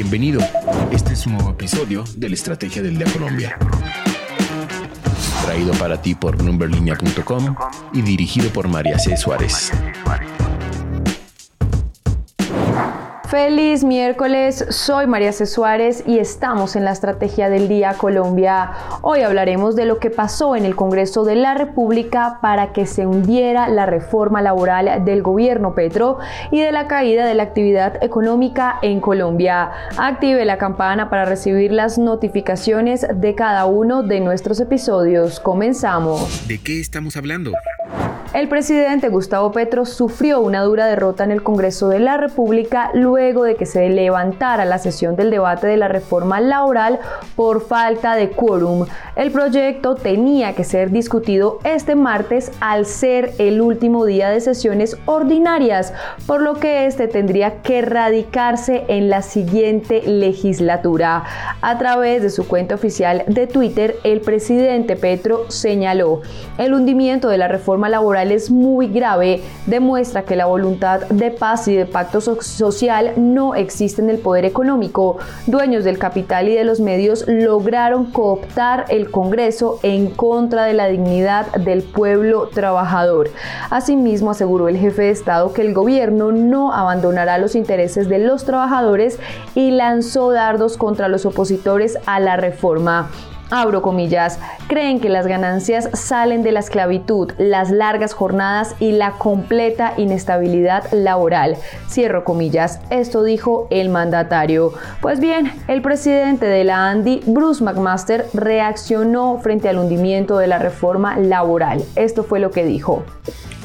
Bienvenido. Este es un nuevo episodio de la Estrategia del Día Colombia. Traído para ti por numberlinea.com y dirigido por María C. Suárez. Feliz miércoles, soy María C. Suárez y estamos en la Estrategia del Día Colombia. Hoy hablaremos de lo que pasó en el Congreso de la República para que se hundiera la reforma laboral del gobierno Petro y de la caída de la actividad económica en Colombia. Active la campana para recibir las notificaciones de cada uno de nuestros episodios. Comenzamos. ¿De qué estamos hablando? El presidente Gustavo Petro sufrió una dura derrota en el Congreso de la República luego de que se levantara la sesión del debate de la reforma laboral por falta de quórum. El proyecto tenía que ser discutido este martes al ser el último día de sesiones ordinarias, por lo que este tendría que radicarse en la siguiente legislatura. A través de su cuenta oficial de Twitter, el presidente Petro señaló, el hundimiento de la reforma laboral es muy grave, demuestra que la voluntad de paz y de pacto social no existe en el poder económico. Dueños del capital y de los medios lograron cooptar el Congreso en contra de la dignidad del pueblo trabajador. Asimismo, aseguró el jefe de Estado que el gobierno no abandonará los intereses de los trabajadores y lanzó dardos contra los opositores a la reforma abro comillas, creen que las ganancias salen de la esclavitud, las largas jornadas y la completa inestabilidad laboral. Cierro comillas, esto dijo el mandatario. Pues bien, el presidente de la Andy, Bruce McMaster, reaccionó frente al hundimiento de la reforma laboral. Esto fue lo que dijo.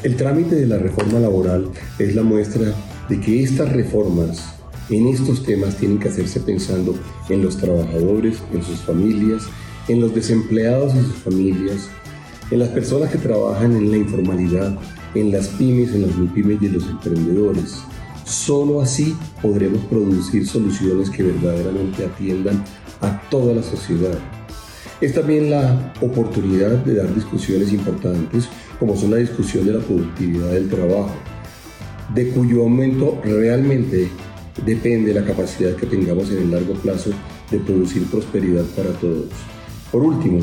El trámite de la reforma laboral es la muestra de que estas reformas en estos temas tienen que hacerse pensando en los trabajadores, en sus familias, en los desempleados y sus familias, en las personas que trabajan en la informalidad, en las pymes, en las pymes y en los emprendedores. Solo así podremos producir soluciones que verdaderamente atiendan a toda la sociedad. Es también la oportunidad de dar discusiones importantes como son la discusión de la productividad del trabajo, de cuyo aumento realmente depende la capacidad que tengamos en el largo plazo de producir prosperidad para todos. Por último,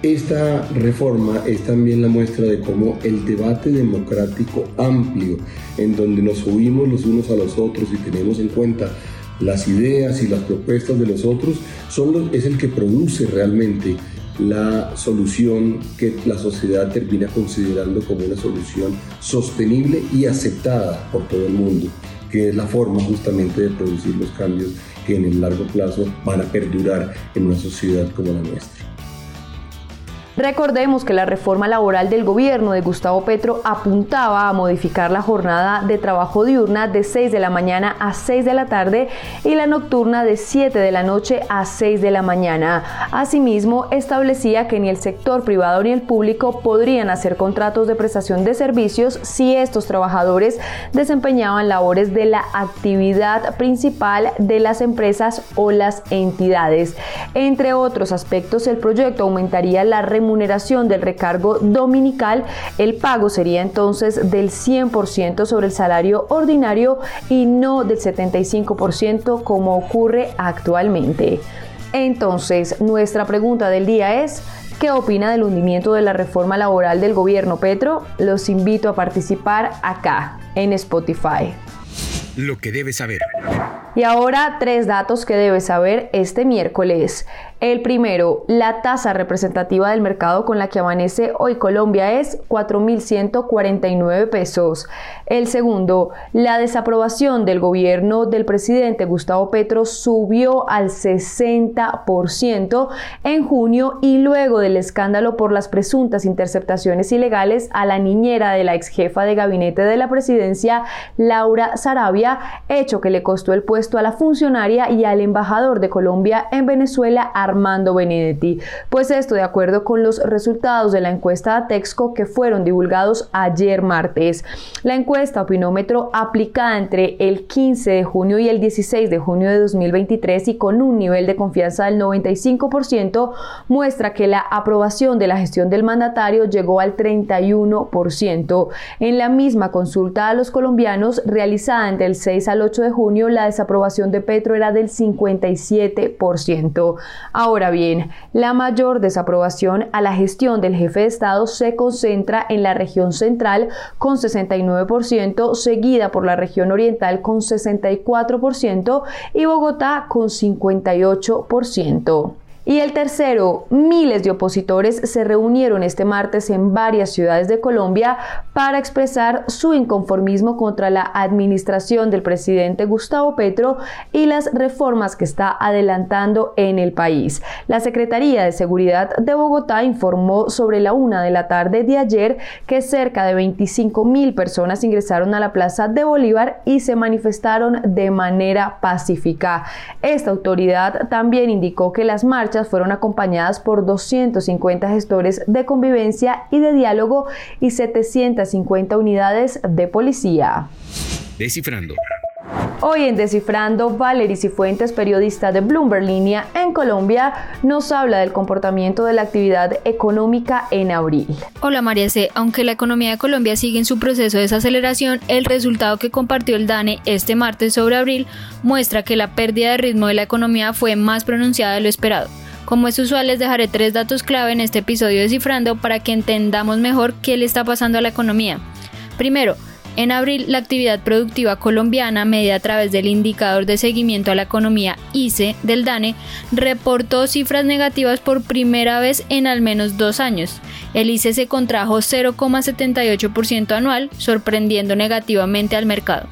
esta reforma es también la muestra de cómo el debate democrático amplio, en donde nos subimos los unos a los otros y tenemos en cuenta las ideas y las propuestas de los otros, es el que produce realmente la solución que la sociedad termina considerando como una solución sostenible y aceptada por todo el mundo, que es la forma justamente de producir los cambios que en el largo plazo van a perdurar en una sociedad como la nuestra. Recordemos que la reforma laboral del gobierno de Gustavo Petro apuntaba a modificar la jornada de trabajo diurna de 6 de la mañana a 6 de la tarde y la nocturna de 7 de la noche a 6 de la mañana. Asimismo, establecía que ni el sector privado ni el público podrían hacer contratos de prestación de servicios si estos trabajadores desempeñaban labores de la actividad principal de las empresas o las entidades. Entre otros aspectos, el proyecto aumentaría la remuneración remuneración del recargo dominical, el pago sería entonces del 100% sobre el salario ordinario y no del 75% como ocurre actualmente. Entonces, nuestra pregunta del día es, ¿qué opina del hundimiento de la reforma laboral del gobierno Petro? Los invito a participar acá, en Spotify. Lo que debes saber. Y ahora tres datos que debes saber este miércoles. El primero, la tasa representativa del mercado con la que amanece hoy Colombia es 4.149 pesos. El segundo, la desaprobación del gobierno del presidente Gustavo Petro subió al 60% en junio y luego del escándalo por las presuntas interceptaciones ilegales a la niñera de la ex jefa de gabinete de la presidencia, Laura Sarabia, hecho que le costó el puesto a la funcionaria y al embajador de Colombia en Venezuela, Armando Benedetti. Pues esto de acuerdo con los resultados de la encuesta Texco que fueron divulgados ayer martes. La encuesta opinómetro aplicada entre el 15 de junio y el 16 de junio de 2023 y con un nivel de confianza del 95% muestra que la aprobación de la gestión del mandatario llegó al 31%. En la misma consulta a los colombianos realizada entre el 6 al 8 de junio, la desaprobación aprobación de Petro era del 57%. Ahora bien, la mayor desaprobación a la gestión del jefe de Estado se concentra en la región central con 69%, seguida por la región oriental con 64% y Bogotá con 58%. Y el tercero, miles de opositores se reunieron este martes en varias ciudades de Colombia para expresar su inconformismo contra la administración del presidente Gustavo Petro y las reformas que está adelantando en el país. La Secretaría de Seguridad de Bogotá informó sobre la una de la tarde de ayer que cerca de 25 mil personas ingresaron a la Plaza de Bolívar y se manifestaron de manera pacífica. Esta autoridad también indicó que las marchas fueron acompañadas por 250 gestores de convivencia y de diálogo y 750 unidades de policía. Descifrando. Hoy en Descifrando, Valery Cifuentes, periodista de Bloomberg Línea en Colombia, nos habla del comportamiento de la actividad económica en abril. Hola María C. Aunque la economía de Colombia sigue en su proceso de desaceleración, el resultado que compartió el DANE este martes sobre abril muestra que la pérdida de ritmo de la economía fue más pronunciada de lo esperado. Como es usual, les dejaré tres datos clave en este episodio descifrando para que entendamos mejor qué le está pasando a la economía. Primero, en abril, la actividad productiva colombiana, medida a través del indicador de seguimiento a la economía ICE del DANE, reportó cifras negativas por primera vez en al menos dos años. El ICE se contrajo 0,78% anual, sorprendiendo negativamente al mercado.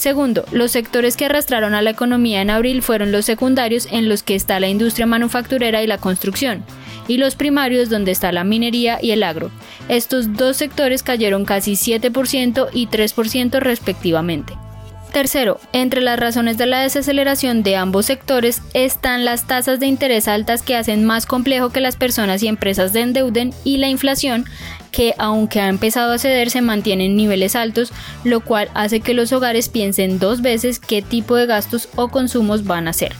Segundo, los sectores que arrastraron a la economía en abril fueron los secundarios en los que está la industria manufacturera y la construcción, y los primarios donde está la minería y el agro. Estos dos sectores cayeron casi 7% y 3% respectivamente. Tercero, entre las razones de la desaceleración de ambos sectores están las tasas de interés altas que hacen más complejo que las personas y empresas se endeuden y la inflación que aunque ha empezado a ceder se mantiene en niveles altos, lo cual hace que los hogares piensen dos veces qué tipo de gastos o consumos van a hacer.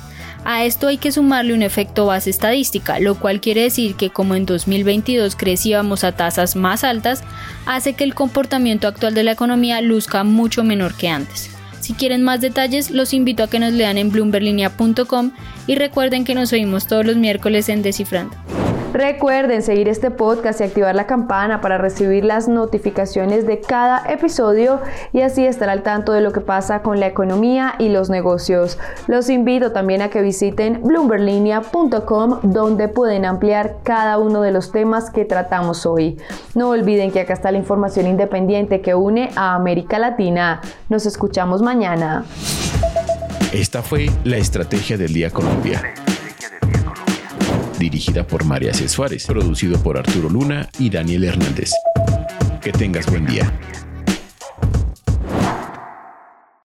A esto hay que sumarle un efecto base estadística, lo cual quiere decir que como en 2022 crecíamos a tasas más altas, hace que el comportamiento actual de la economía luzca mucho menor que antes. Si quieren más detalles, los invito a que nos lean en bloomberlinia.com y recuerden que nos oímos todos los miércoles en Descifrando. Recuerden seguir este podcast y activar la campana para recibir las notificaciones de cada episodio y así estar al tanto de lo que pasa con la economía y los negocios. Los invito también a que visiten bloomberlinia.com donde pueden ampliar cada uno de los temas que tratamos hoy. No olviden que acá está la información independiente que une a América Latina. Nos escuchamos mañana. Esta fue la Estrategia del Día Colombia dirigida por María C. Suárez, producido por Arturo Luna y Daniel Hernández. Que tengas buen día.